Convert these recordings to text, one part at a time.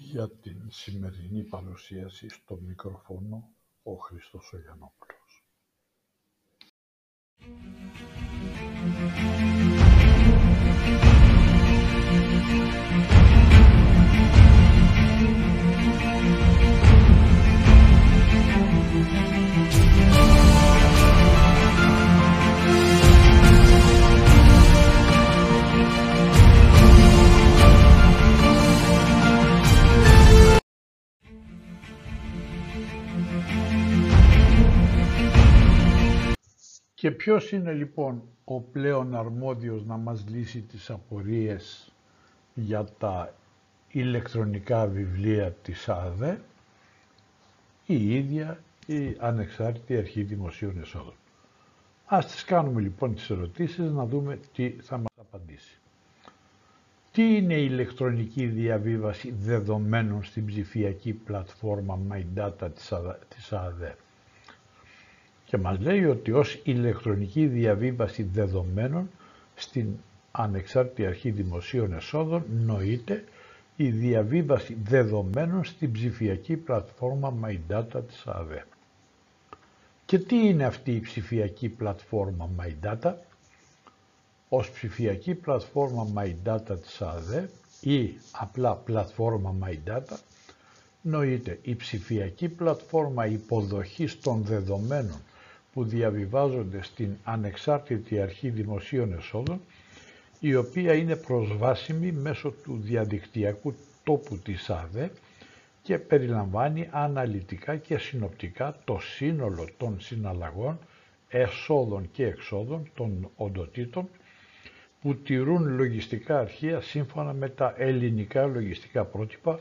Για την σημερινή παρουσίαση στο μικρόφωνο ο Χρήστος Ογιαννόπουλος. Και ποιος είναι λοιπόν ο πλέον αρμόδιος να μας λύσει τις απορίες για τα ηλεκτρονικά βιβλία της ΑΔΕ, η ίδια η Ανεξάρτητη Αρχή Δημοσίων Εσόδων. Ας τις κάνουμε λοιπόν τις ερωτήσεις να δούμε τι θα μας απαντήσει. Τι είναι η ηλεκτρονική διαβίβαση δεδομένων στην ψηφιακή πλατφόρμα MyData της ΑΔΕ; Και μας λέει ότι ως ηλεκτρονική διαβίβαση δεδομένων στην Ανεξάρτητη Αρχή Δημοσίων Εσόδων νοείται η διαβίβαση δεδομένων στην ψηφιακή πλατφόρμα MyData της ΑΔΕ. Και τι είναι αυτή η ψηφιακή πλατφόρμα MyData? Ως ψηφιακή πλατφόρμα MyData της ΑΔΕ ή απλά πλατφόρμα MyData νοείται η ψηφιακή πλατφόρμα υποδοχής των δεδομένων που διαβιβάζονται στην Ανεξάρτητη Αρχή Δημοσίων Εσόδων, η οποία είναι προσβάσιμη μέσω του διαδικτυακού τόπου της ΑΔΕ και περιλαμβάνει αναλυτικά και συνοπτικά το σύνολο των συναλλαγών, εσόδων και εξόδων των οντοτήτων που τηρούν λογιστικά αρχεία σύμφωνα με τα ελληνικά λογιστικά πρότυπα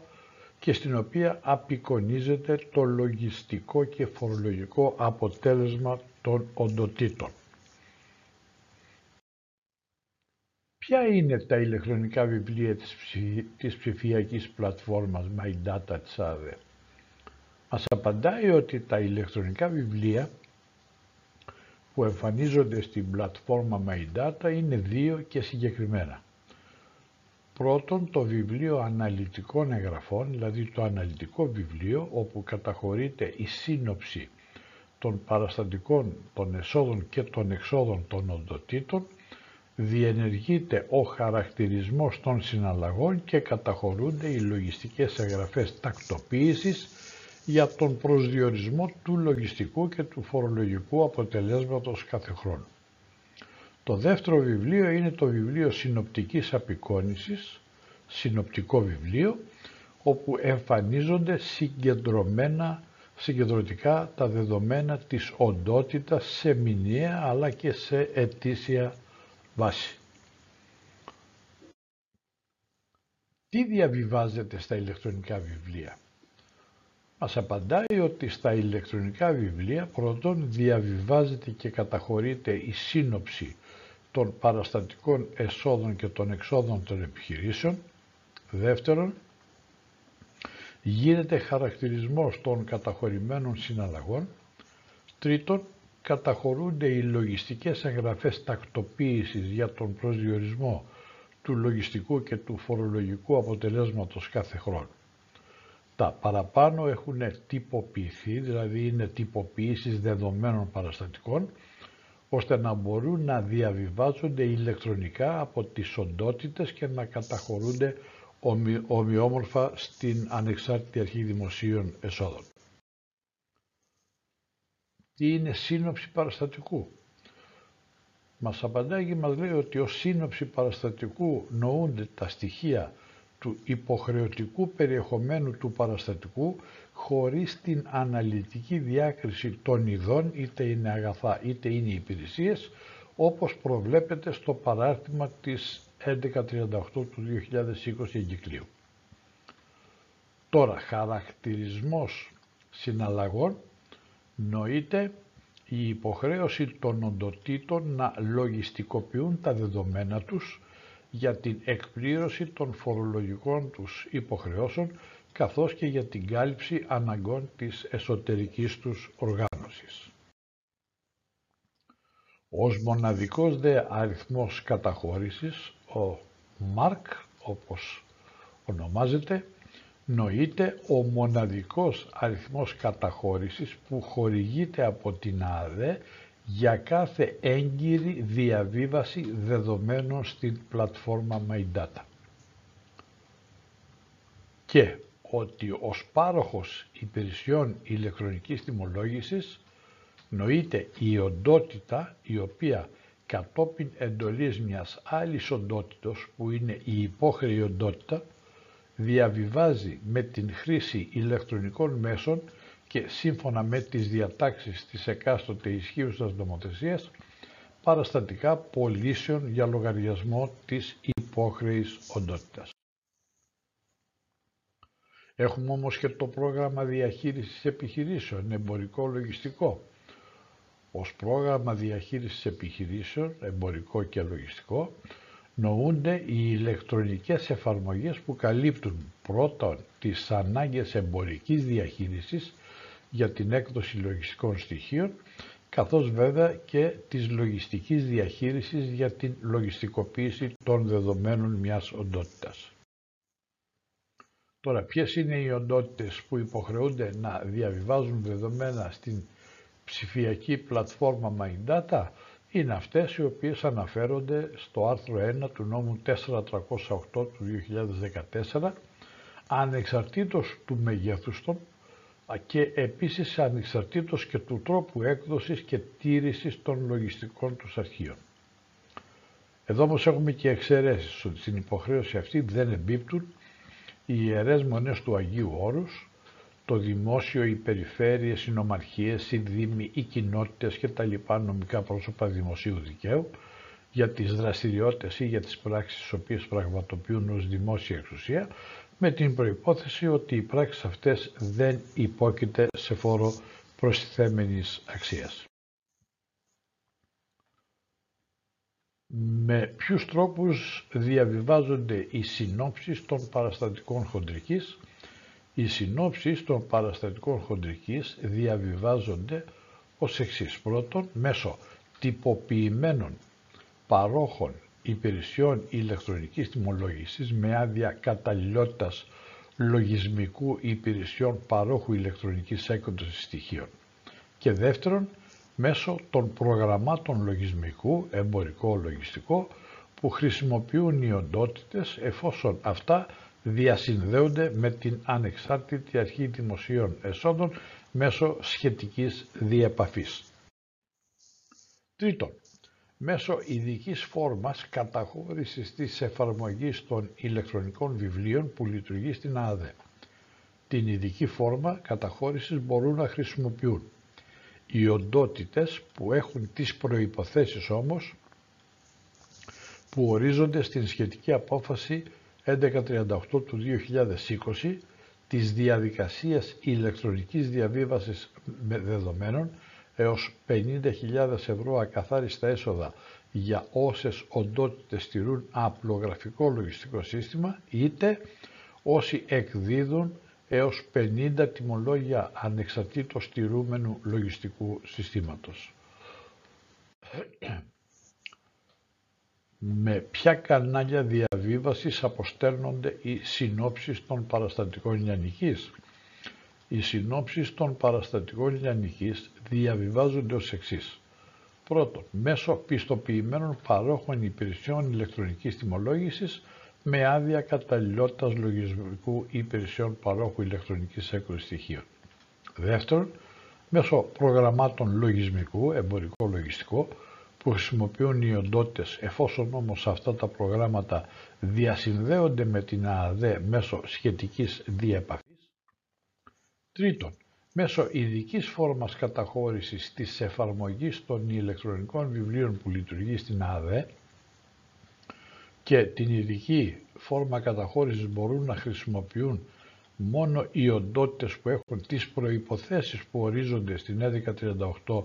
και στην οποία απεικονίζεται το λογιστικό και φορολογικό αποτέλεσμα των οντοτήτων. Ποια είναι τα ηλεκτρονικά βιβλία της, ψη... της ψηφιακής πλατφόρμας MyData της ΑΔΕ. Μας απαντάει ότι τα ηλεκτρονικά βιβλία που εμφανίζονται στην πλατφόρμα MyData είναι δύο και συγκεκριμένα. Πρώτον, το βιβλίο αναλυτικών εγγραφών, δηλαδή το αναλυτικό βιβλίο, όπου καταχωρείται η σύνοψη των παραστατικών των εσόδων και των εξόδων των οντοτήτων, διενεργείται ο χαρακτηρισμός των συναλλαγών και καταχωρούνται οι λογιστικές εγγραφές τακτοποίησης για τον προσδιορισμό του λογιστικού και του φορολογικού αποτελέσματος κάθε χρόνο. Το δεύτερο βιβλίο είναι το βιβλίο συνοπτικής απεικόνησης, συνοπτικό βιβλίο, όπου εμφανίζονται συγκεντρωμένα, συγκεντρωτικά τα δεδομένα της οντότητας σε μηνιαία αλλά και σε ετήσια βάση. Τι διαβιβάζεται στα ηλεκτρονικά βιβλία; Μας απαντάει ότι στα ηλεκτρονικά βιβλία πρώτον διαβιβάζεται και καταχωρείται η σύνοψη των παραστατικών εσόδων και των εξόδων των επιχειρήσεων. Δεύτερον, γίνεται χαρακτηρισμός των καταχωρημένων συναλλαγών. Τρίτον, καταχωρούνται οι λογιστικές εγγραφές τακτοποίησης για τον προσδιορισμό του λογιστικού και του φορολογικού αποτελέσματος κάθε χρόνο. Τα παραπάνω έχουν τυποποιηθεί, δηλαδή είναι τυποποιήσεις δεδομένων παραστατικών, ώστε να μπορούν να διαβιβάζονται ηλεκτρονικά από τις οντότητες και να καταχωρούνται ομοιόμορφα στην Ανεξάρτητη Αρχή Δημοσίων Εσόδων. Τι είναι σύνοψη παραστατικού; Μας απαντάει και μας λέει ότι ως σύνοψη παραστατικού νοούνται τα στοιχεία του υποχρεωτικού περιεχομένου του παραστατικού χωρίς την αναλυτική διάκριση των ειδών είτε είναι αγαθά είτε είναι υπηρεσίες όπως προβλέπεται στο παράρτημα της 1138 του 2020 εγκυκλίου. Τώρα, χαρακτηρισμός συναλλαγών νοείται η υποχρέωση των οντοτήτων να λογιστικοποιούν τα δεδομένα τους για την εκπλήρωση των φορολογικών τους υποχρεώσεων καθώς και για την κάλυψη αναγκών της εσωτερικής τους οργάνωσης. Ως μοναδικός δε αριθμός καταχώρησης, ο ΜΑΡΚ, όπως ονομάζεται, νοείται ο μοναδικός αριθμός καταχώρησης που χορηγείται από την ΑΔΕ για κάθε έγκυρη διαβίβαση δεδομένων στην πλατφόρμα MyData. Και ότι ως πάροχος υπηρεσιών ηλεκτρονικής τιμολόγησης νοείται η οντότητα η οποία κατόπιν εντολής μιας άλλης οντότητος που είναι η υπόχρεη οντότητα διαβιβάζει με την χρήση ηλεκτρονικών μέσων και σύμφωνα με τις διατάξεις της εκάστοτε ισχύουσας νομοθεσίας παραστατικά πωλήσεων για λογαριασμό της υπόχρεης οντότητας. Έχουμε όμως και το πρόγραμμα διαχείρισης επιχειρήσεων, εμπορικό λογιστικό. Ως πρόγραμμα διαχείρισης επιχειρήσεων, εμπορικό και λογιστικό, νοούνται οι ηλεκτρονικές εφαρμογές που καλύπτουν πρώτον τις ανάγκες εμπορικής διαχείρισης για την έκδοση λογιστικών στοιχείων, καθώς βέβαια και της λογιστικής διαχείρισης για την λογιστικοποίηση των δεδομένων μιας οντότητας. Τώρα, ποιες είναι οι οντότητες που υποχρεούνται να διαβιβάζουν δεδομένα στην ψηφιακή πλατφόρμα MyData είναι αυτές οι οποίες αναφέρονται στο άρθρο 1 του νόμου 4308 του 2014 ανεξαρτήτως του μεγέθους των και επίσης ανεξαρτήτως και του τρόπου έκδοσης και τήρησης των λογιστικών τους αρχείων. Εδώ όμως έχουμε και εξαιρέσεις ότι στην υποχρέωση αυτή δεν εμπίπτουν οι ιερές μονές του Αγίου Όρους, το δημόσιο, οι περιφέρειες, οι νομαρχίες, οι δήμοι, οι κοινότητες και τα λοιπά νομικά πρόσωπα δημοσίου δικαίου για τις δραστηριότητες ή για τις πράξεις τις οποίες πραγματοποιούν ως δημόσια εξουσία με την προϋπόθεση ότι οι πράξεις αυτές δεν υπόκειται σε φόρο προστιθέμενης αξίας. Με ποιους τρόπους διαβιβάζονται οι συνόψεις των παραστατικών χοντρικής. Οι συνόψεις των παραστατικών χοντρικής διαβιβάζονται ως εξής. Πρώτον, μέσω τυποποιημένων παρόχων υπηρεσιών ηλεκτρονικής τιμολόγησης με άδεια καταλληλότητας λογισμικού υπηρεσιών παρόχου ηλεκτρονικής έκδοσης στοιχείων. Και δεύτερον, μέσω των προγραμμάτων λογισμικού, εμπορικό λογιστικό, που χρησιμοποιούν οι οντότητες εφόσον αυτά διασυνδέονται με την ανεξάρτητη αρχή δημοσίων εσόδων μέσω σχετικής διεπαφής. Τρίτον, μέσω ειδικής φόρμας καταχώρησης της εφαρμογής των ηλεκτρονικών βιβλίων που λειτουργεί στην ΑΔΕ. Την ειδική φόρμα καταχώρησης μπορούν να χρησιμοποιούν οι οντότητες που έχουν τις προϋποθέσεις όμως που ορίζονται στην σχετική απόφαση 1138 του 2020 της διαδικασίας ηλεκτρονικής διαβίβασης δεδομένων έως 50.000 ευρώ ακαθάριστα έσοδα για όσες οντότητες στηρούν απλογραφικό λογιστικό σύστημα είτε όσοι εκδίδουν έως 50 τιμολόγια ανεξαρτήτως στηρούμενου λογιστικού συστήματος. Με ποια κανάλια διαβίβασης αποστέλνονται οι συνόψεις των παραστατικών λιανικής; Οι συνόψεις των παραστατικών λιανικής διαβιβάζονται ως εξής. Πρώτον, μέσω πιστοποιημένων παρόχων υπηρεσιών ηλεκτρονικής τιμολόγησης με άδεια καταλληλότητας λογισμικού υπηρεσιών παρόχου ηλεκτρονικής έκδοσης στοιχείων. Δεύτερον, μέσω προγραμμάτων λογισμικού, εμπορικό λογιστικό, που χρησιμοποιούν οι οντότητες εφόσον όμως αυτά τα προγράμματα διασυνδέονται με την ΑΑΔ μέσω σχετικής διεπαφής. Τρίτον, μέσω ειδικής φόρμας καταχώρησης της εφαρμογής των ηλεκτρονικών βιβλίων που λειτουργεί στην ΑΑΔ και την ειδική φόρμα καταχώρησης μπορούν να χρησιμοποιούν μόνο οι οντότητες που έχουν τις προϋποθέσεις που ορίζονται στην 1138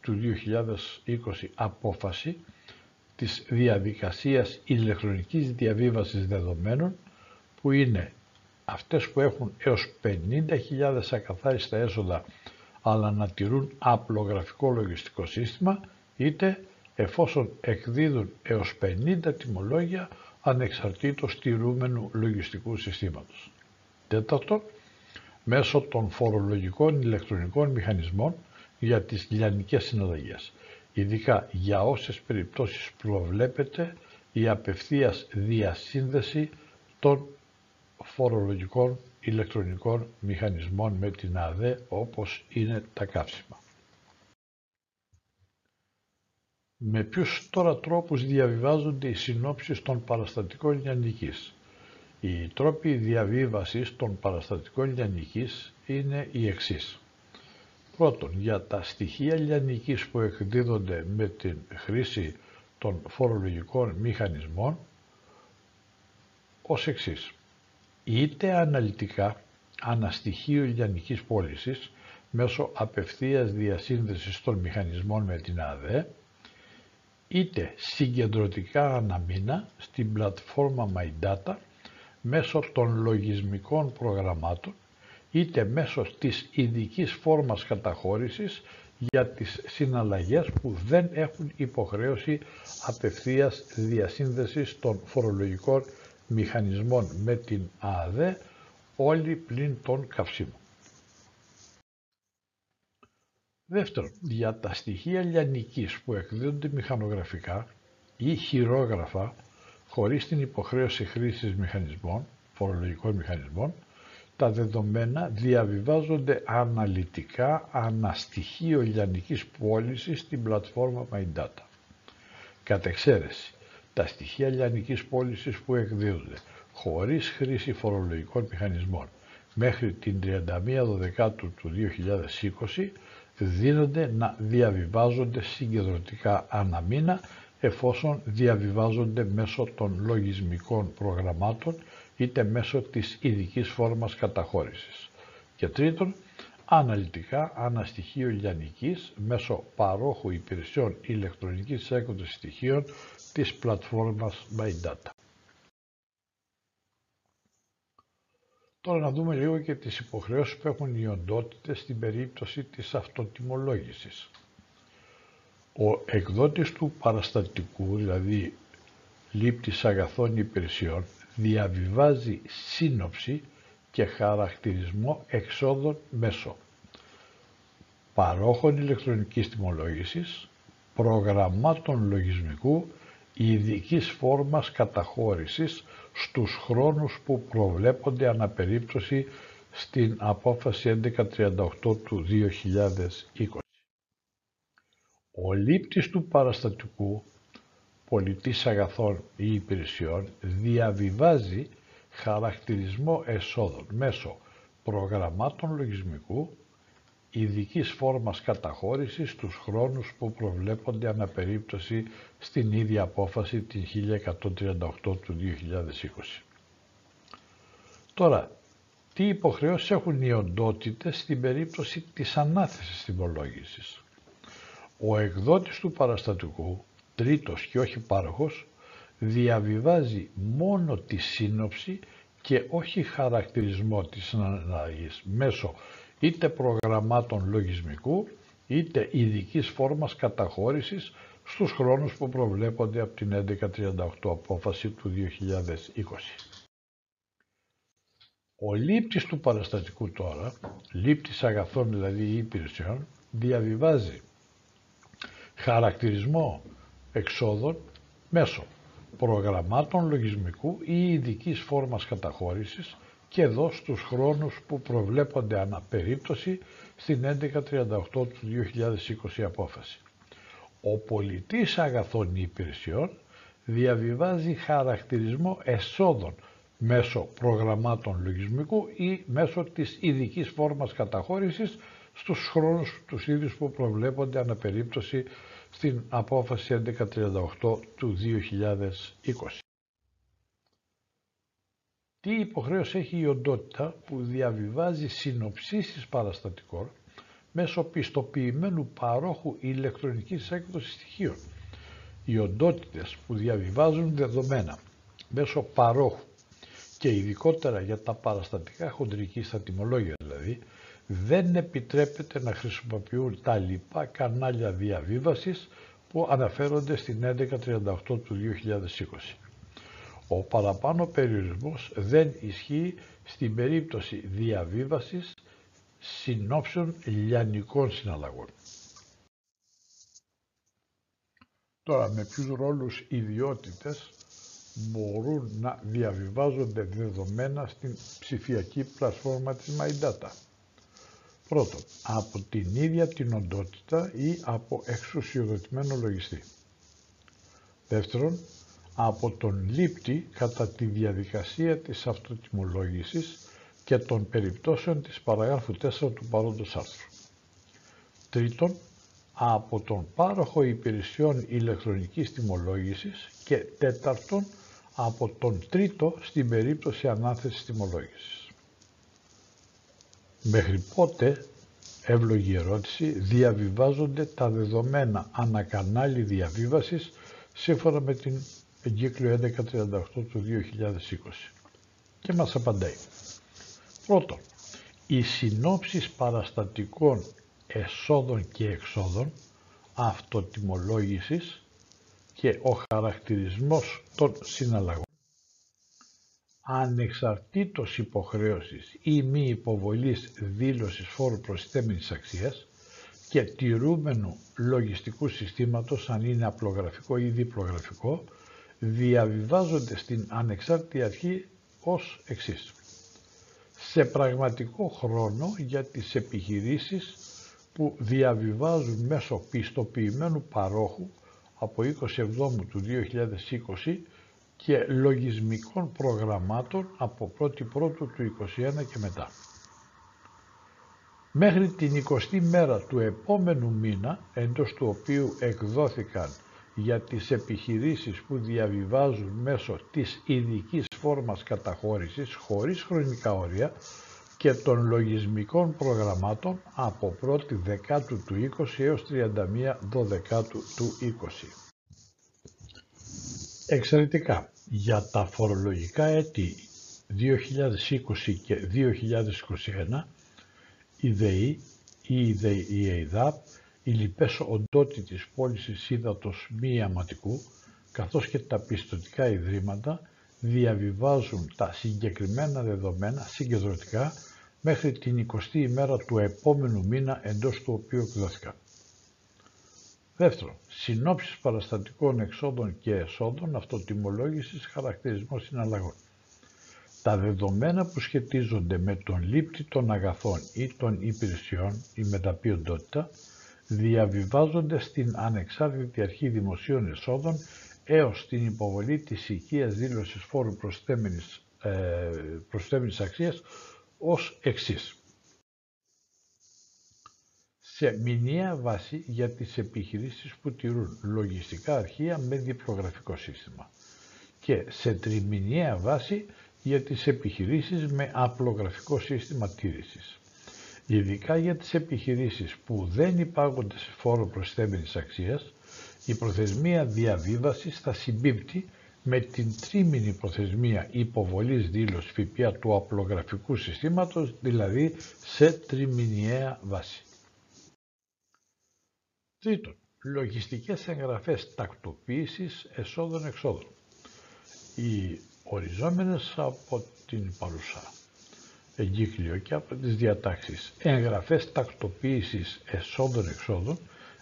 του 2020 απόφαση της διαδικασίας ηλεκτρονικής διαβίβασης δεδομένων που είναι αυτές που έχουν έως 50.000 ακαθάριστα έσοδα αλλά να τηρούν απλογραφικό λογιστικό σύστημα είτε εφόσον εκδίδουν έως 50 τιμολόγια ανεξαρτήτως τηρούμενου λογιστικού συστήματος. Τέταρτον, μέσω των φορολογικών ηλεκτρονικών μηχανισμών για τις λιανικές συναλλαγές, ειδικά για όσες περιπτώσεις προβλέπεται η απευθείας διασύνδεση των φορολογικών ηλεκτρονικών μηχανισμών με την ΑΔΕ όπως είναι τα καύσιμα. Με ποιους τώρα τρόπους διαβιβάζονται οι συνόψεις των παραστατικών λιανικής. Οι τρόποι διαβίβασης των παραστατικών λιανικής είναι οι εξής. Πρώτον, για τα στοιχεία λιανικής που εκδίδονται με την χρήση των φορολογικών μηχανισμών, ως εξής. Είτε αναλυτικά αναστοιχείο λιανικής πώλησης μέσω απευθείας διασύνδεσης των μηχανισμών με την ΑΔΕ, είτε συγκεντρωτικά αναμίνα στην πλατφόρμα MyData μέσω των λογισμικών προγραμμάτων είτε μέσω της ειδικής φόρμας καταχώρησης για τις συναλλαγές που δεν έχουν υποχρέωση απευθείας διασύνδεσης των φορολογικών μηχανισμών με την ΑΔΕ όλοι πλην των καυσίμων. Δεύτερον, για τα στοιχεία λιανικής που εκδίδονται μηχανογραφικά ή χειρόγραφα χωρίς την υποχρέωση χρήσης μηχανισμών, φορολογικών μηχανισμών, τα δεδομένα διαβιβάζονται αναλυτικά αναστοιχείο λιανικής πώλησης στην πλατφόρμα MyData. Κατ' εξαίρεση, τα στοιχεία λιανικής πώλησης που εκδίδονται χωρίς χρήση φορολογικών μηχανισμών μέχρι την 31 Δεκάτου του 2020 δίνονται να διαβιβάζονται συγκεντρωτικά αναμίνα εφόσον διαβιβάζονται μέσω των λογισμικών προγραμμάτων είτε μέσω της ειδικής φόρμας καταχώρησης. Και τρίτον, αναλυτικά αναστοιχείο λιανικής μέσω παρόχου υπηρεσιών ηλεκτρονικής έκδοσης στοιχείων της πλατφόρμας MyData. Τώρα να δούμε λίγο και τις υποχρεώσεις που έχουν οι οντότητες στην περίπτωση της αυτοτιμολόγησης. Ο εκδότης του παραστατικού, δηλαδή λήπτης αγαθών υπηρεσιών, διαβιβάζει σύνοψη και χαρακτηρισμό εξόδων μέσω παρόχων ηλεκτρονικής τιμολόγησης, προγραμμάτων λογισμικού ειδική φόρμας καταχώρησης στους χρόνους που προβλέπονται αναπερίπτωση στην απόφαση 1138 του 2020. Ο λήπτης του παραστατικού πολιτής αγαθών ή υπηρεσιών διαβιβάζει χαρακτηρισμό εσόδων μέσω προγραμμάτων λογισμικού ειδικής φόρμας καταχώρησης στους χρόνους που προβλέπονται αναπερίπτωση στην ίδια απόφαση την 1138 του 2020. Τώρα, τι υποχρεώσεις έχουν οι οντότητες στην περίπτωση της ανάθεσης τιμολόγησης; Ο εκδότης του παραστατικού, τρίτος και όχι πάροχος, διαβιβάζει μόνο τη σύνοψη και όχι χαρακτηρισμό της αναλλαγής μέσω είτε προγραμμάτων λογισμικού, είτε ειδικής φόρμας καταχώρησης στους χρόνους που προβλέπονται από την 1138 απόφαση του 2020. Ο λήπτης του παραστατικού τώρα, λήπτης αγαθών δηλαδή υπηρεσιών, διαβιβάζει χαρακτηρισμό εξόδων μέσω προγραμμάτων λογισμικού ή ειδικής φόρμας καταχώρησης και εδώ στους χρόνους που προβλέπονται αναπερίπτωση στην 1138 του 2020 απόφαση. Ο πολιτής αγαθών υπηρεσιών διαβιβάζει χαρακτηρισμό εσόδων μέσω προγραμμάτων λογισμικού ή μέσω της ειδικής φόρμας καταχώρησης στους χρόνους τους ίδιους που προβλέπονται αναπερίπτωση στην απόφαση 1138 του 2020. Τι υποχρέωση έχει η οντότητα που διαβιβάζει συνοψίσεις παραστατικών μέσω πιστοποιημένου παρόχου ηλεκτρονικής έκδοσης στοιχείων. Οι οντότητες που διαβιβάζουν δεδομένα μέσω παρόχου και ειδικότερα για τα παραστατικά χοντρική στα τιμολόγια δηλαδή, δεν επιτρέπεται να χρησιμοποιούν τα λοιπά κανάλια διαβίβασης που αναφέρονται στην 1138 του 2020. Ο παραπάνω περιορισμός δεν ισχύει στην περίπτωση διαβίβασης συνόψεων λιανικών συναλλαγών. Τώρα, με ποιους ρόλους ιδιότητες μπορούν να διαβιβάζονται δεδομένα στην ψηφιακή πλατφόρμα της MyData; Πρώτον, από την ίδια την οντότητα ή από εξουσιοδοτημένο λογιστή. Δεύτερον, από τον λήπτη κατά τη διαδικασία της αυτοτιμολόγησης και των περιπτώσεων της παραγράφου 4 του παρόντος άρθρου. Τρίτον, από τον πάροχο υπηρεσιών ηλεκτρονικής τιμολόγησης και τέταρτον, από τον τρίτο στην περίπτωση ανάθεσης τιμολόγησης. Μέχρι πότε, εύλογη ερώτηση, διαβιβάζονται τα δεδομένα ανακανάλι διαβίβασης σύμφωνα με την εγκύκλιο 1138 του 2020. Και μας απαντάει. Πρώτον, οι συνόψεις παραστατικών εσόδων και εξόδων αυτοτιμολόγησης και ο χαρακτηρισμός των συναλλαγών. Ανεξαρτήτως υποχρέωσης ή μη υποβολής δήλωσης φόρου προσθέμενης αξίας και τηρούμενου λογιστικού συστήματος αν είναι απλογραφικό ή διπλογραφικό διαβιβάζονται στην ανεξάρτητη αρχή ως εξής. Σε πραγματικό χρόνο για τις επιχειρήσεις που διαβιβάζουν μέσω πιστοποιημένου παρόχου από 27 του 2020 και λογισμικών προγραμμάτων από 1η Πρώτου του 2021 και μετά. Μέχρι την 20η μέρα του επόμενου μήνα, εντός του οποίου εκδόθηκαν για τις επιχειρήσεις που διαβιβάζουν μέσω της ειδικής φόρμας καταχώρησης χωρίς χρονικά όρια και των λογισμικών προγραμμάτων από 1η Δεκάτου του 20 έως 31 Δωδεκάτου του 20. Εξαιρετικά, για τα φορολογικά έτη 2020 και 2021, η ΔΕΗ ή η ΕΙΔΑΠ, οι λοιπές οντότητες πώλησης ύδατος μη αματικού, καθώς και τα πιστοτικά ιδρύματα διαβιβάζουν τα συγκεκριμένα δεδομένα συγκεντρωτικά μέχρι την 20η ημέρα του επόμενου μήνα εντός του οποίου εκδόθηκαν. Δεύτερον, συνόψεις παραστατικών εξόδων και εσόδων αυτοτιμολόγησης χαρακτηρισμών συναλλαγών. Τα δεδομένα που σχετίζονται με τον λήπτη των αγαθών ή των υπηρεσιών ή μεταποιοντότητα διαβιβάζονται στην ανεξάρτητη αρχή δημοσίων εσόδων έως την υποβολή της οικίας δήλωσης φόρου προσθέμενης, ε, προσθέμενης αξίας ως εξής. Σε μηνιαία βάση για τις επιχειρήσεις που τηρούν λογιστικά αρχεία με διπλογραφικό σύστημα και σε τριμηνιαία βάση για τις επιχειρήσεις με απλογραφικό σύστημα τήρησης. Ειδικά για τις επιχειρήσεις που δεν υπάγονται σε φόρο προσθέμενης αξίας, η προθεσμία διαβίβασης θα συμπίπτει με την τρίμηνη προθεσμία υποβολής δήλωσης ΦΠΑ του απλογραφικού συστήματος, δηλαδή σε τριμηνιαία βάση. Τρίτον, λογιστικές εγγραφές τακτοποίησης εσόδων-εξόδων. Οι οριζόμενες από την παρουσά εγκύκλιο και από τις διατάξεις εγγραφές τακτοποίησης εσόδων-εξόδων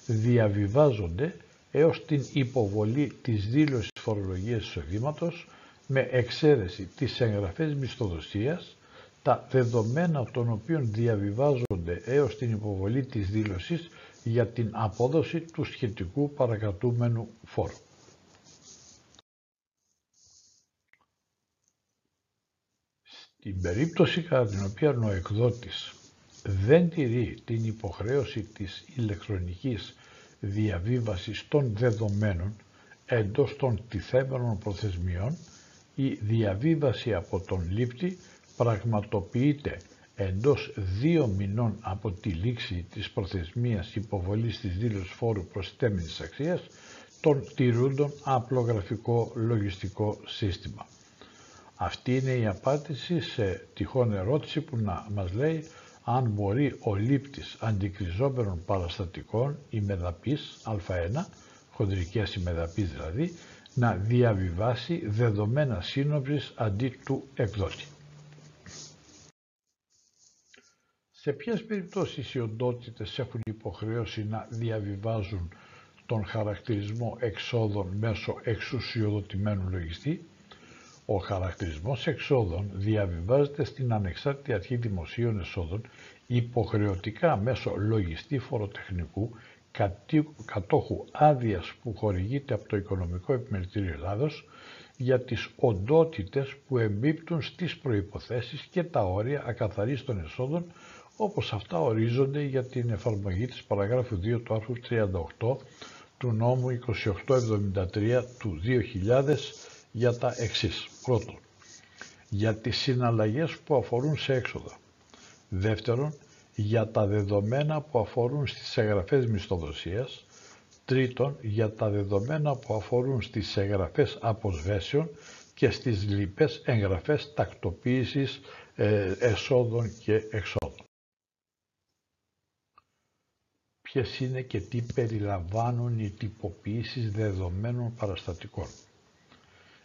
διαβιβάζονται έως την υποβολή της δήλωσης φορολογίας εισοδήματος με εξαίρεση τις εγγραφές μισθοδοσίας, τα δεδομένα των οποίων διαβιβάζονται έως την υποβολή της δήλωσης για την απόδοση του σχετικού παρακατούμενου φόρου. Στην περίπτωση κατά την οποία ο εκδότης δεν τηρεί την υποχρέωση της ηλεκτρονικής διαβίβασης των δεδομένων εντός των τιθέμενων προθεσμιών, η διαβίβαση από τον λήπτη πραγματοποιείται εντός δύο μηνών από τη λήξη της προθεσμίας υποβολής της δήλωσης φόρου προσθέμενης αξίας των τηρούντων απλογραφικό λογιστικό σύστημα. Αυτή είναι η απάντηση σε τυχόν ερώτηση που να μας λέει αν μπορεί ο λήπτης αντικριζόμενων παραστατικών ημεδαπής α1, χοντρικές ημεδαπής δηλαδή, να διαβιβάσει δεδομένα σύνοψης αντί του εκδότη. Σε ποιες περιπτώσεις οι οντότητες έχουν υποχρέωση να διαβιβάζουν τον χαρακτηρισμό εξόδων μέσω εξουσιοδοτημένου λογιστή; Ο χαρακτηρισμός εξόδων διαβιβάζεται στην Ανεξάρτητη Αρχή Δημοσίων Εσόδων υποχρεωτικά μέσω λογιστή φοροτεχνικού κατόχου άδειας που χορηγείται από το Οικονομικό Επιμελητήριο Ελλάδος για τις οντότητες που εμπίπτουν στις προϋποθέσεις και τα όρια ακαθαρίστων εσόδων όπως αυτά ορίζονται για την εφαρμογή της παραγράφου 2 του άρθρου 38 του νόμου 2873 του 2000 για τα εξής. Πρώτον, για τις συναλλαγές που αφορούν σε έξοδα. Δεύτερον, για τα δεδομένα που αφορούν στις εγγραφές μισθοδοσίας. Τρίτον, για τα δεδομένα που αφορούν στις εγγραφές αποσβέσεων και στις λοιπές εγγραφές τακτοποίησης ε, εσόδων και εξόδων. Ποιες είναι και τι περιλαμβάνουν οι τυποποιήσεις δεδομένων παραστατικών.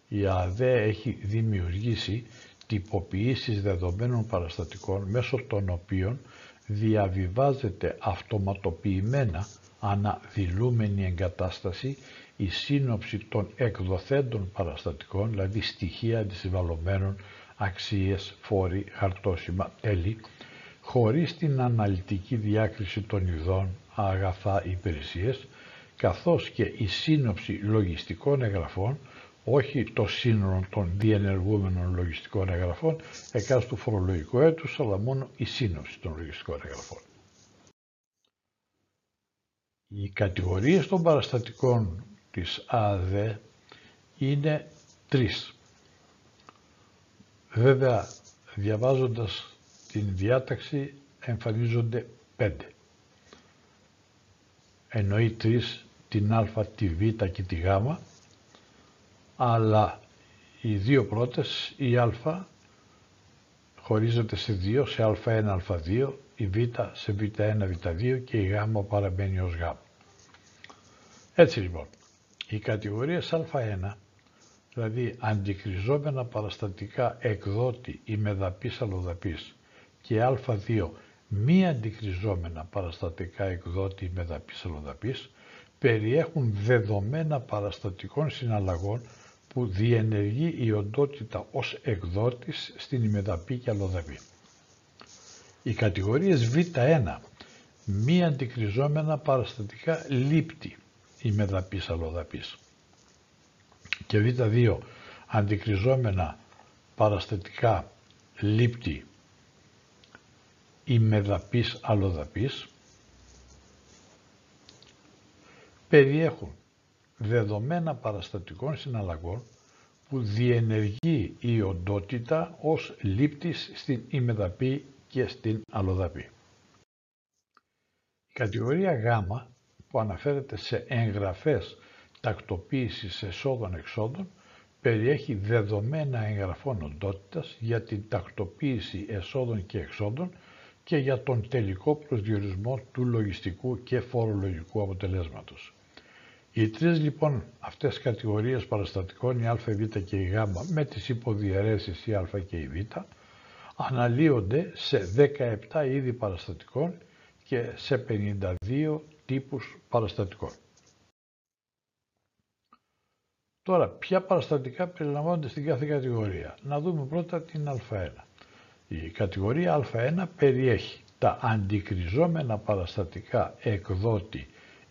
Η ΑΔΕ έχει δημιουργήσει τυποποιήσεις δεδομένων παραστατικών μέσω των οποίων διαβιβάζεται αυτοματοποιημένα αναδηλούμενη εγκατάσταση η σύνοψη των εκδοθέντων παραστατικών, δηλαδή στοιχεία αντισυμβαλωμένων, αξίες, φόροι, χαρτόσημα, τέλη, χωρίς την αναλυτική διάκριση των ειδών, αγαθά, υπηρεσίες, καθώς και η σύνοψη λογιστικών εγγραφών όχι το σύνολο των διενεργούμενων λογιστικών εγγραφών του φορολογικού έτους, αλλά μόνο η σύνοψη των λογιστικών εγγραφών. Οι κατηγορίες των παραστατικών της ΑΔΕ είναι τρεις. Βέβαια, διαβάζοντας την διάταξη εμφανίζονται πέντε. Εννοεί τρεις την Α, τη Β και τη Γ αλλά οι δύο πρώτες, η α χωρίζεται σε δύο, σε α1, α2, η β σε β1, β2 και η γ παραμένει ως γ. Έτσι λοιπόν, οι κατηγορίες α1, δηλαδή αντικριζόμενα παραστατικά εκδότη ή μεδαπής αλλοδαπής και α2 μη αντικριζόμενα παραστατικά εκδότη ή μεδαπής αλλοδαπής, περιέχουν δεδομένα παραστατικών συναλλαγών που διενεργεί η οντότητα ως εκδότης στην ημεδαπή και αλλοδαπή. Οι κατηγορίες Β1 μη αντικριζόμενα παραστατικά λείπτη ημεδαπής αλλοδαπής και Β2 αντικριζόμενα παραστατικά λείπτη ημεδαπής αλλοδαπής περιέχουν δεδομένα παραστατικών συναλλαγών που διενεργεί η οντότητα ως λήπτης στην ημεδαπή και στην αλλοδαπή. Η κατηγορία Γ που αναφέρεται σε εγγραφές τακτοποίησης εσόδων-εξόδων περιέχει δεδομένα εγγραφών οντότητας για την τακτοποίηση εσόδων και εξόδων και για τον τελικό προσδιορισμό του λογιστικού και φορολογικού αποτελέσματος. Οι τρεις λοιπόν αυτές κατηγορίες παραστατικών, η α, η β και η γ, με τις υποδιαιρέσεις η α και η β, αναλύονται σε 17 είδη παραστατικών και σε 52 τύπους παραστατικών. Τώρα, ποια παραστατικά περιλαμβάνονται στην κάθε κατηγορία; Να δούμε πρώτα την Α1. Η κατηγορία Α1 περιέχει τα αντικριζόμενα παραστατικά εκδότη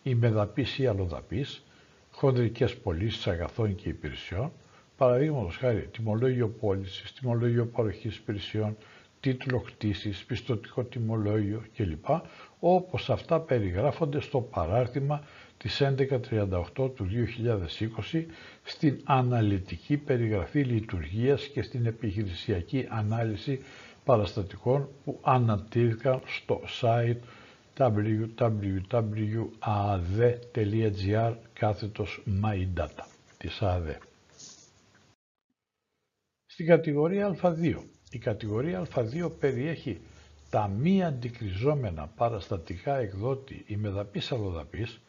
η μεδαπής ή αλλοδαπής, χονδρικές πωλήσεις αγαθών και υπηρεσιών, παραδείγματος χάρη τιμολόγιο πώλησης, τιμολόγιο παροχής υπηρεσιών, τίτλο κτήση, πιστοτικό τιμολόγιο κλπ. όπως αυτά περιγράφονται στο παράρτημα της 1138 του 2020 στην αναλυτική περιγραφή λειτουργίας και στην επιχειρησιακή ανάλυση παραστατικών που ανατίθηκαν στο site www.aad.gr κάθετος My Data της ΑΔΕ. Στην κατηγορία Α2. Η κατηγορία Α2 περιέχει τα μη αντικριζόμενα παραστατικά εκδότη ή μεδαπής αλλοδαπής,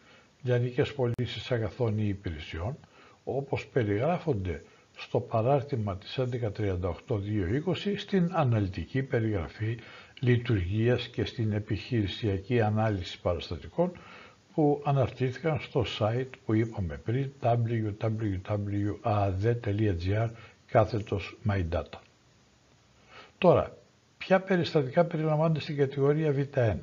λιανικές πωλήσεις αγαθών ή υπηρεσιών, όπως περιγράφονται στο παράρτημα της 1138-220 στην αναλυτική περιγραφή λειτουργίας και στην επιχειρησιακή ανάλυση παραστατικών που αναρτήθηκαν στο site που είπαμε πριν www.aad.gr κάθετος My Data. Τώρα, ποια περιστατικά περιλαμβάνονται στην κατηγορία Β1.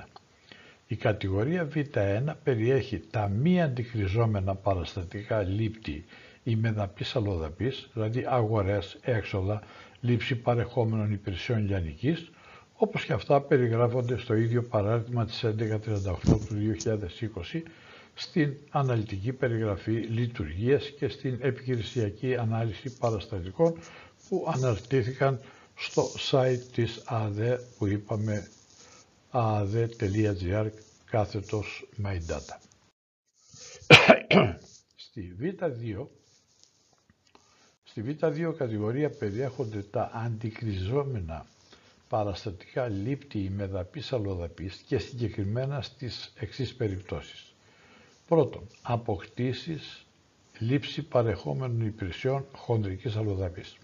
Η κατηγορία Β1 περιέχει τα μη αντικριζόμενα παραστατικά λήπτη ή μεδαπής αλλοδαπής, δηλαδή αγορές, έξοδα, λήψη παρεχόμενων υπηρεσιών λιανικής, όπως και αυτά περιγράφονται στο ίδιο παράδειγμα της 1138 του 2020 στην αναλυτική περιγραφή λειτουργίας και στην επιχειρησιακή ανάλυση παραστατικών που αναρτήθηκαν στο site της ΑΔΕ που είπαμε aad.gr κάθετος my data. Στη Β2 Στη Β2 κατηγορία περιέχονται τα αντικριζόμενα παραστατικά λήπτη ή μεδαπής αλλοδαπής και συγκεκριμένα στις εξής περιπτώσεις. Πρώτον, αποκτήσεις λήψη παρεχόμενων υπηρεσιών χονδρικής αλλοδαπής.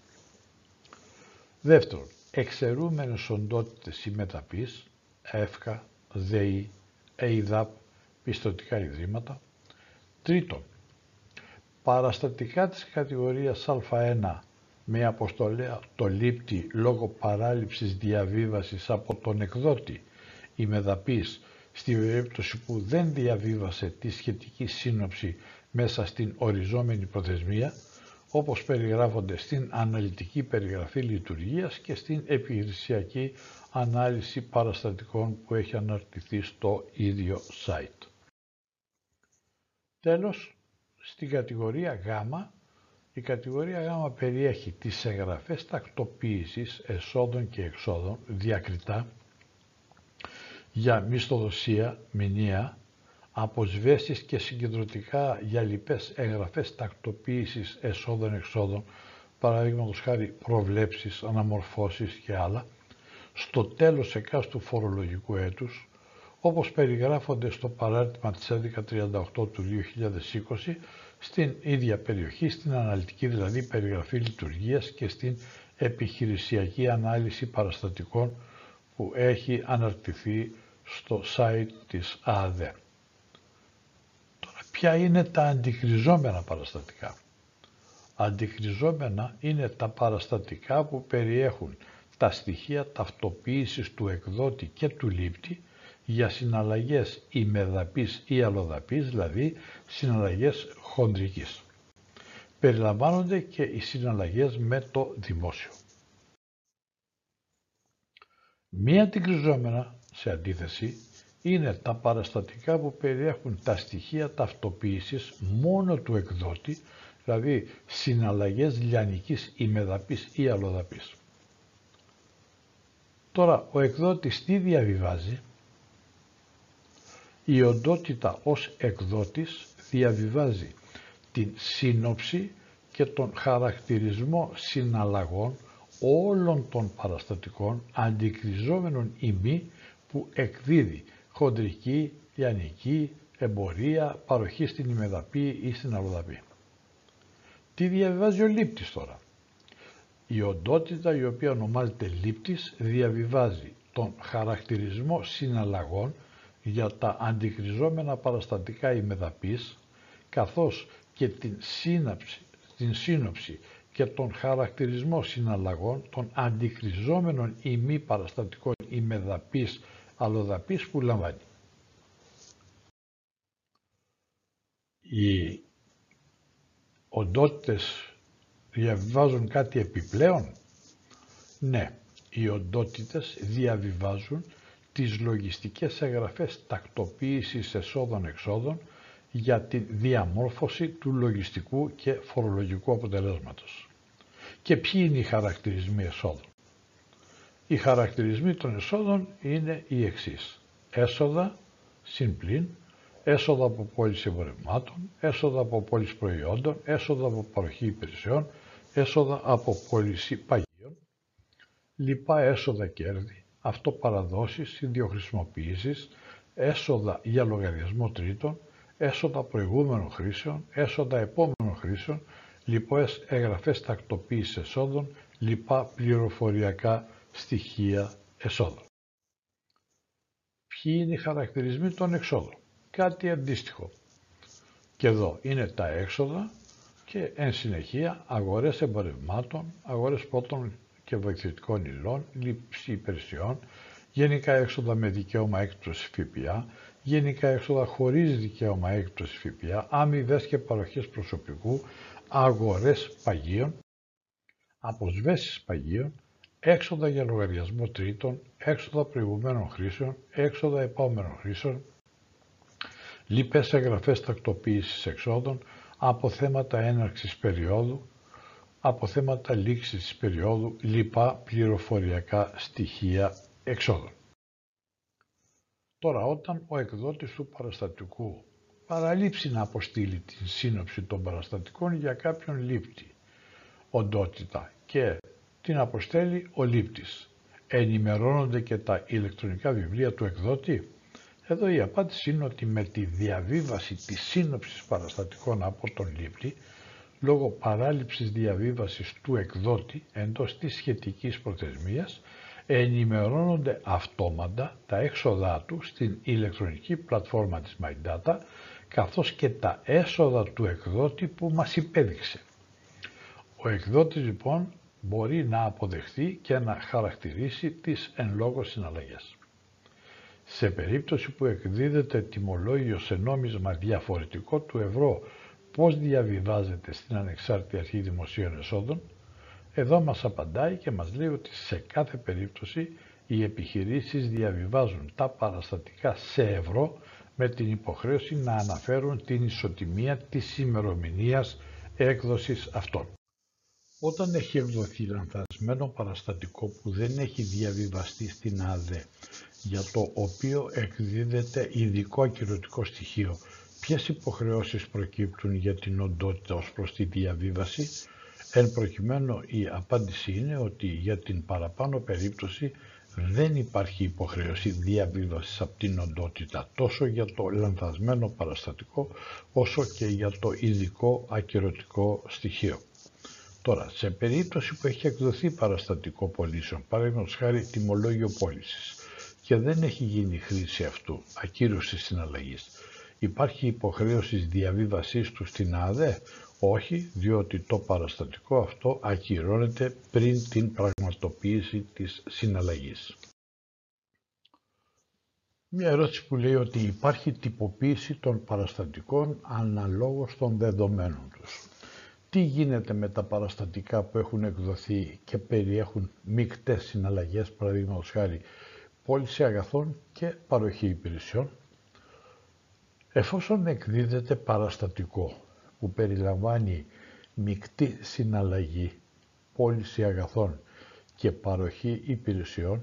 Δεύτερον, εξαιρούμενες οντότητες ή μεταπής, ΕΦΚΑ, ΔΕΗ, ΕΙΔΑΠ, πιστοτικά ιδρύματα. Τρίτον, παραστατικά της κατηγορίας Α1 με αποστολέα το λήπτη λόγω παράληψης διαβίβασης από τον εκδότη η μεδαπής στη περίπτωση που δεν διαβίβασε τη σχετική σύνοψη μέσα στην οριζόμενη προθεσμία όπως περιγράφονται στην αναλυτική περιγραφή λειτουργίας και στην επιχειρησιακή ανάλυση παραστατικών που έχει αναρτηθεί στο ίδιο site. Τέλος, στην κατηγορία Γ, η κατηγορία Γ περιέχει τις εγγραφές τακτοποίησης εσόδων και εξόδων διακριτά για μισθοδοσία, μηνύα, αποσβέσεις και συγκεντρωτικά για λοιπές εγγραφές τακτοποίησης εσόδων-εξόδων, παραδείγματος χάρη προβλέψεις, αναμορφώσεις και άλλα, στο τέλος εκάστου φορολογικού έτους, όπως περιγράφονται στο παράρτημα της 1138 του 2020, στην ίδια περιοχή, στην αναλυτική δηλαδή περιγραφή λειτουργίας και στην επιχειρησιακή ανάλυση παραστατικών που έχει αναρτηθεί στο site της ΑΔΕ. Τώρα, ποια είναι τα αντικριζόμενα παραστατικά; Αντικριζόμενα είναι τα παραστατικά που περιέχουν τα στοιχεία ταυτοποίησης του εκδότη και του λήπτη για συναλλαγές ημεδαπής ή αλλοδαπής, δηλαδή συναλλαγές χοντρικής. Περιλαμβάνονται και οι συναλλαγές με το δημόσιο. Μία αντικριζόμενα, σε αντίθεση, είναι τα παραστατικά που περιέχουν τα στοιχεία ταυτοποίησης μόνο του εκδότη, δηλαδή συναλλαγές λιανικής ημεδαπής ή αλλοδαπής. Τώρα, ο εκδότης τι διαβιβάζει; Η οντότητα ως εκδότης διαβιβάζει την σύνοψη και τον χαρακτηρισμό συναλλαγών όλων των παραστατικών αντικριζόμενων ημί που εκδίδει χοντρική, λιανική, εμπορία, παροχή στην ημεδαπή ή στην αλλοδαπή. Τι διαβιβάζει ο λήπτης τώρα; Η οντότητα η οποία ονομάζεται λήπτης διαβιβάζει τον χαρακτηρισμό συναλλαγών για τα αντικριζόμενα παραστατικά ημεδαπής καθώς και την, σύναψη, την σύνοψη και τον χαρακτηρισμό συναλλαγών των αντικριζόμενων ή μη παραστατικών ημεδαπής αλλοδαπής που λαμβάνει. Οι οντότητες διαβιβάζουν κάτι επιπλέον; Ναι, οι οντότητες διαβιβάζουν τις λογιστικές εγγραφές τακτοποίησης εσόδων-εξόδων για τη διαμόρφωση του λογιστικού και φορολογικού αποτελέσματος. Και ποιοι είναι οι χαρακτηρισμοί εσόδων; Οι χαρακτηρισμοί των εσόδων είναι οι εξής. Έσοδα, συμπλήν, έσοδα από πώληση εμπορευμάτων, έσοδα από πώληση προϊόντων, έσοδα από παροχή υπηρεσιών, έσοδα από πώληση παγίων, λοιπά έσοδα κέρδη, αυτοπαραδόσεις, ιδιοχρησιμοποιήσεις, έσοδα για λογαριασμό τρίτων, έσοδα προηγούμενων χρήσεων, έσοδα επόμενων χρήσεων, λοιπές εγγραφές τακτοποίησης εσόδων, λοιπά πληροφοριακά στοιχεία εσόδων. Ποιοι είναι οι χαρακτηρισμοί των εξόδων; Κάτι αντίστοιχο. Και εδώ είναι τα έξοδα και εν συνεχεία αγορές εμπορευμάτων, αγορές πρώτων και βοηθητικών υλών, λήψη υπηρεσιών, γενικά έξοδα με δικαίωμα έκπτωσης ΦΠΑ, γενικά έξοδα χωρίς δικαίωμα έκπτωσης ΦΠΑ, αμοιβές και παροχές προσωπικού, αγορές παγίων, αποσβέσεις παγίων, έξοδα για λογαριασμό τρίτων, έξοδα προηγουμένων χρήσεων, έξοδα επόμενων χρήσεων, λοιπές εγγραφές τακτοποίησης εξόδων, από θέματα έναρξης περίοδου, από θέματα λήξης της περίοδου, λοιπά πληροφοριακά στοιχεία εξόδων. Τώρα όταν ο εκδότης του παραστατικού παραλείψει να αποστείλει την σύνοψη των παραστατικών για κάποιον λήπτη οντότητα και την αποστέλει ο λήπτης. Ενημερώνονται και τα ηλεκτρονικά βιβλία του εκδότη; Εδώ η απάντηση είναι ότι με τη διαβίβαση της σύνοψης παραστατικών από τον λήπτη λόγω παράληψης διαβίβασης του εκδότη εντός της σχετικής προθεσμίας ενημερώνονται αυτόματα τα έξοδά του στην ηλεκτρονική πλατφόρμα της MyData καθώς και τα έσοδα του εκδότη που μας υπέδειξε. Ο εκδότης λοιπόν μπορεί να αποδεχθεί και να χαρακτηρίσει τις εν λόγω συναλλαγές. Σε περίπτωση που εκδίδεται τιμολόγιος σε νόμισμα διαφορετικό του ευρώ πώς διαβιβάζεται στην Ανεξάρτητη Αρχή Δημοσίων Εσόδων, εδώ μας απαντάει και μας λέει ότι σε κάθε περίπτωση οι επιχειρήσεις διαβιβάζουν τα παραστατικά σε ευρώ με την υποχρέωση να αναφέρουν την ισοτιμία της ημερομηνίας έκδοσης αυτών. Όταν έχει εκδοθεί λανθασμένο παραστατικό που δεν έχει διαβιβαστεί στην ΑΔΕ, για το οποίο εκδίδεται ειδικό ακυρωτικό στοιχείο, ποιες υποχρεώσεις προκύπτουν για την οντότητα ως προς τη διαβίβαση, Εν προκειμένου η απάντηση είναι ότι για την παραπάνω περίπτωση δεν υπάρχει υποχρέωση διαβίβασης από την οντότητα τόσο για το λανθασμένο παραστατικό όσο και για το ειδικό ακυρωτικό στοιχείο. Τώρα, σε περίπτωση που έχει εκδοθεί παραστατικό πωλήσεων, παραδείγματος χάρη τιμολόγιο πώλησης και δεν έχει γίνει χρήση αυτού, ακύρωση συναλλαγής, υπάρχει υποχρέωση διαβίβασής του στην ΑΔΕ, όχι, διότι το παραστατικό αυτό ακυρώνεται πριν την πραγματοποίηση της συναλλαγής. Μια ερώτηση που λέει ότι υπάρχει τυποποίηση των παραστατικών αναλόγως των δεδομένων τους. Τι γίνεται με τα παραστατικά που έχουν εκδοθεί και περιέχουν μικτές συναλλαγές, παραδείγματος χάρη πώληση αγαθών και παροχή υπηρεσιών; Εφόσον εκδίδεται παραστατικό που περιλαμβάνει μεικτή συναλλαγή, πώληση αγαθών και παροχή υπηρεσιών,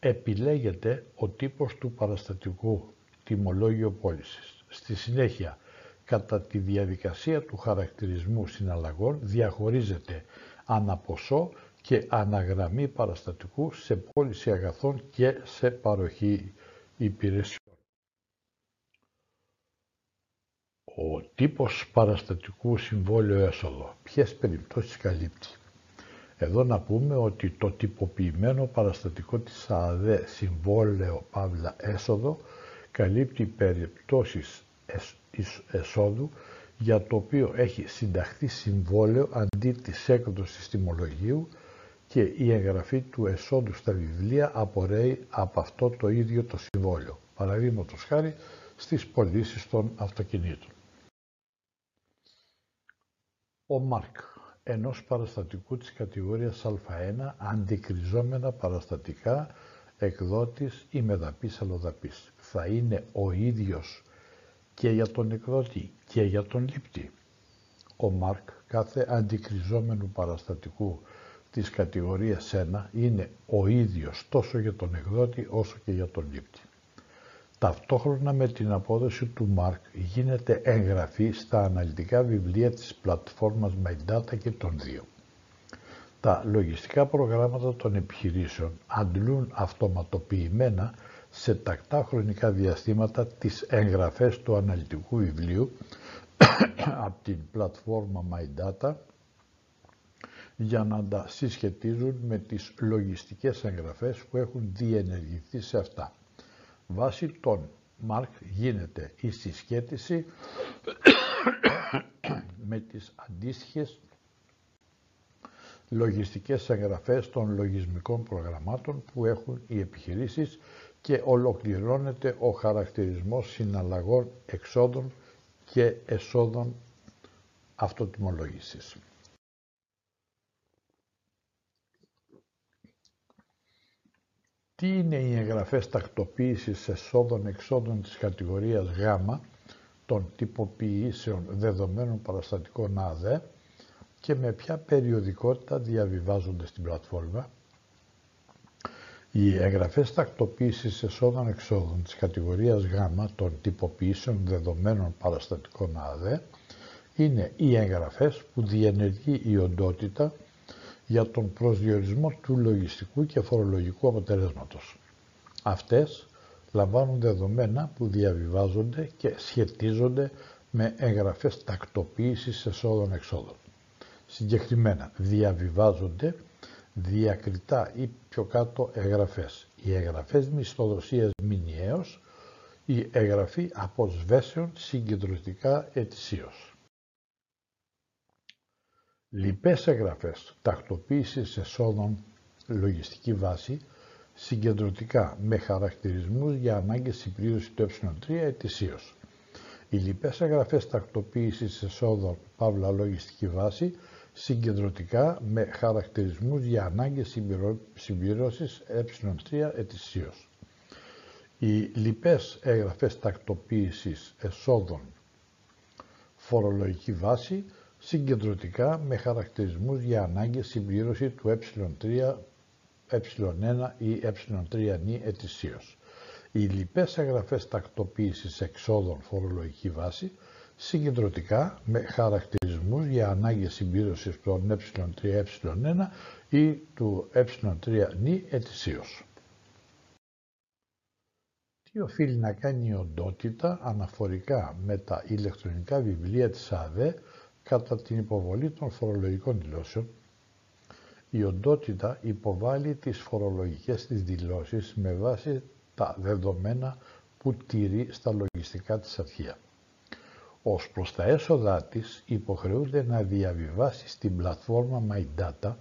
επιλέγεται ο τύπος του παραστατικού τιμολόγιο πώλησης. Στη συνέχεια, κατά τη διαδικασία του χαρακτηρισμού συναλλαγών διαχωρίζεται αναποσό και αναγραμμή παραστατικού σε πώληση αγαθών και σε παροχή υπηρεσιών. Ο τύπος παραστατικού συμβόλαιο έσοδο. Ποιες περιπτώσεις καλύπτει. Εδώ να πούμε ότι το τυποποιημένο παραστατικό της ΑΔΕ συμβόλαιο παύλα έσοδο καλύπτει περιπτώσεις εσόδου για το οποίο έχει συνταχθεί συμβόλαιο αντί της έκδοσης τιμολογίου και η εγγραφή του εσόδου στα βιβλία απορρέει από αυτό το ίδιο το συμβόλαιο. Παραδείγματος χάρη στις πωλήσεις των αυτοκινήτων. Ο Μάρκ, ενός παραστατικού της κατηγορίας Α1, αντικριζόμενα παραστατικά εκδότης ή μεδαπής αλλοδαπής. Θα είναι ο ίδιος και για τον εκδότη και για τον λήπτη. Ο Μάρκ κάθε αντικριζόμενου παραστατικού της κατηγορίας 1 είναι ο ίδιος τόσο για τον εκδότη όσο και για τον λήπτη. Ταυτόχρονα με την απόδοση του Μάρκ γίνεται εγγραφή στα αναλυτικά βιβλία της πλατφόρμας MyData και των δύο. Τα λογιστικά προγράμματα των επιχειρήσεων αντλούν αυτοματοποιημένα σε τακτά χρονικά διαστήματα τις εγγραφές του αναλυτικού βιβλίου από την πλατφόρμα MyData για να τα συσχετίζουν με τις λογιστικές εγγραφές που έχουν διενεργηθεί σε αυτά. Βάσει των Μάρκ γίνεται η συσχέτιση με τις αντίστοιχες λογιστικές εγγραφές των λογισμικών προγραμμάτων που έχουν οι επιχειρήσεις και ολοκληρώνεται ο χαρακτηρισμός συναλλαγών εξόδων και εσόδων αυτοτιμολόγησης. Τι είναι οι εγγραφές τακτοποίησης εσόδων-εξόδων της κατηγορίας Γ των τυποποιήσεων δεδομένων παραστατικών ΑΔΕ και με ποια περιοδικότητα διαβιβάζονται στην πλατφόρμα; Οι εγγραφές τακτοποίησης εσόδων-εξόδων της κατηγορίας Γ των τυποποιήσεων δεδομένων παραστατικών ΑΔΕ είναι οι εγγραφές που διενεργεί η οντότητα για τον προσδιορισμό του λογιστικού και φορολογικού αποτελέσματος. Αυτές λαμβάνουν δεδομένα που διαβιβάζονται και σχετίζονται με εγγραφές τακτοποίησης εσόδων-εξόδων. Συγκεκριμένα διαβιβάζονται διακριτά ή πιο κάτω εγγραφές. Οι εγγραφές μισθοδοσίας μηνιαίως, η εγγραφή αποσβέσεων συγκεντρωτικά ετησίως. Λοιπές εγγραφές τακτοποίησης εσόδων λογιστική βάση συγκεντρωτικά με χαρακτηρισμούς για ανάγκες συμπλήρωσης του ε3 ετησίως. Οι λοιπές εγγραφές τακτοποίησης εσόδων παύλα λογιστική βάση συγκεντρωτικά με χαρακτηρισμούς για ανάγκες συμπληρώσης ε3 ετησίως. Οι λοιπές εγγραφές τακτοποίησης εσόδων φορολογική βάση συγκεντρωτικά με χαρακτηρισμούς για ανάγκες συμπλήρωση του ε3, ε1 ή ε3 νη ετησίως. Οι λοιπές εγγραφές τακτοποίησης εξόδων φορολογική βάση συγκεντρωτικά με χαρακτηρισμούς για ανάγκες συμπλήρωσης των ε3, ε1 ή του ε3 νη ετησίως. Τι οφείλει να κάνει η οντότητα αναφορικά με τα ηλεκτρονικά βιβλία της ΑΔΕ κατά την υποβολή των φορολογικών δηλώσεων, η οντότητα υποβάλλει τις φορολογικές της δηλώσεις με βάση τα δεδομένα που τηρεί στα λογιστικά της αρχεία. Ως προς τα έσοδά της υποχρεούνται να διαβιβάσει στην πλατφόρμα MyData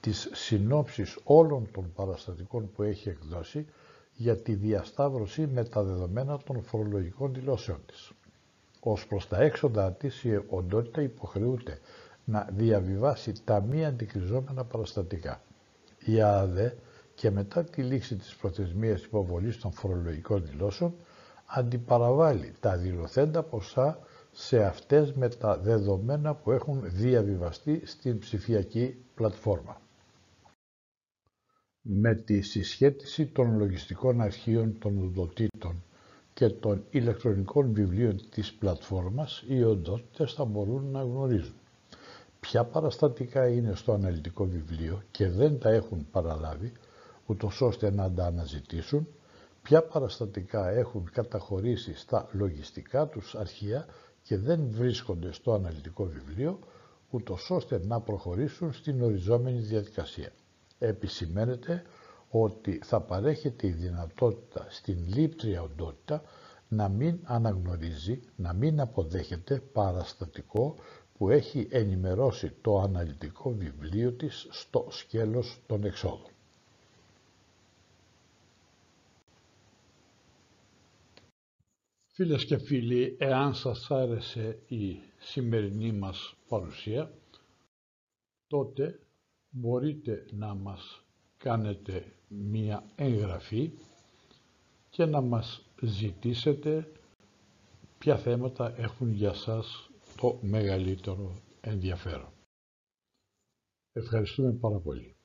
τις συνόψεις όλων των παραστατικών που έχει εκδώσει για τη διασταύρωση με τα δεδομένα των φορολογικών δηλώσεων της. Ως προς τα έξοδα της, η οντότητα υποχρεούται να διαβιβάσει τα μη αντικριζόμενα παραστατικά. Η ΑΔΕ και μετά τη λήξη της προθεσμίας υποβολής των φορολογικών δηλώσεων αντιπαραβάλλει τα δηλωθέντα ποσά σε αυτές με τα δεδομένα που έχουν διαβιβαστεί στην ψηφιακή πλατφόρμα. Με τη συσχέτιση των λογιστικών αρχείων των οντοτήτων και των ηλεκτρονικών βιβλίων της πλατφόρμας, οι οντότητες θα μπορούν να γνωρίζουν ποια παραστατικά είναι στο αναλυτικό βιβλίο και δεν τα έχουν παραλάβει, ούτως ώστε να τα αναζητήσουν, ποια παραστατικά έχουν καταχωρήσει στα λογιστικά τους αρχεία και δεν βρίσκονται στο αναλυτικό βιβλίο, ούτως ώστε να προχωρήσουν στην οριζόμενη διαδικασία. Επισημαίνεται ότι θα παρέχεται η δυνατότητα στην λήπτρια οντότητα να μην αναγνωρίζει, να μην αποδέχεται παραστατικό που έχει ενημερώσει το αναλυτικό βιβλίο της στο σκέλος των εξόδων. Φίλες και φίλοι, εάν σας άρεσε η σημερινή μας παρουσία, τότε μπορείτε να μας κάνετε μία εγγραφή και να μας ζητήσετε ποια θέματα έχουν για σας το μεγαλύτερο ενδιαφέρον. Ευχαριστούμε πάρα πολύ.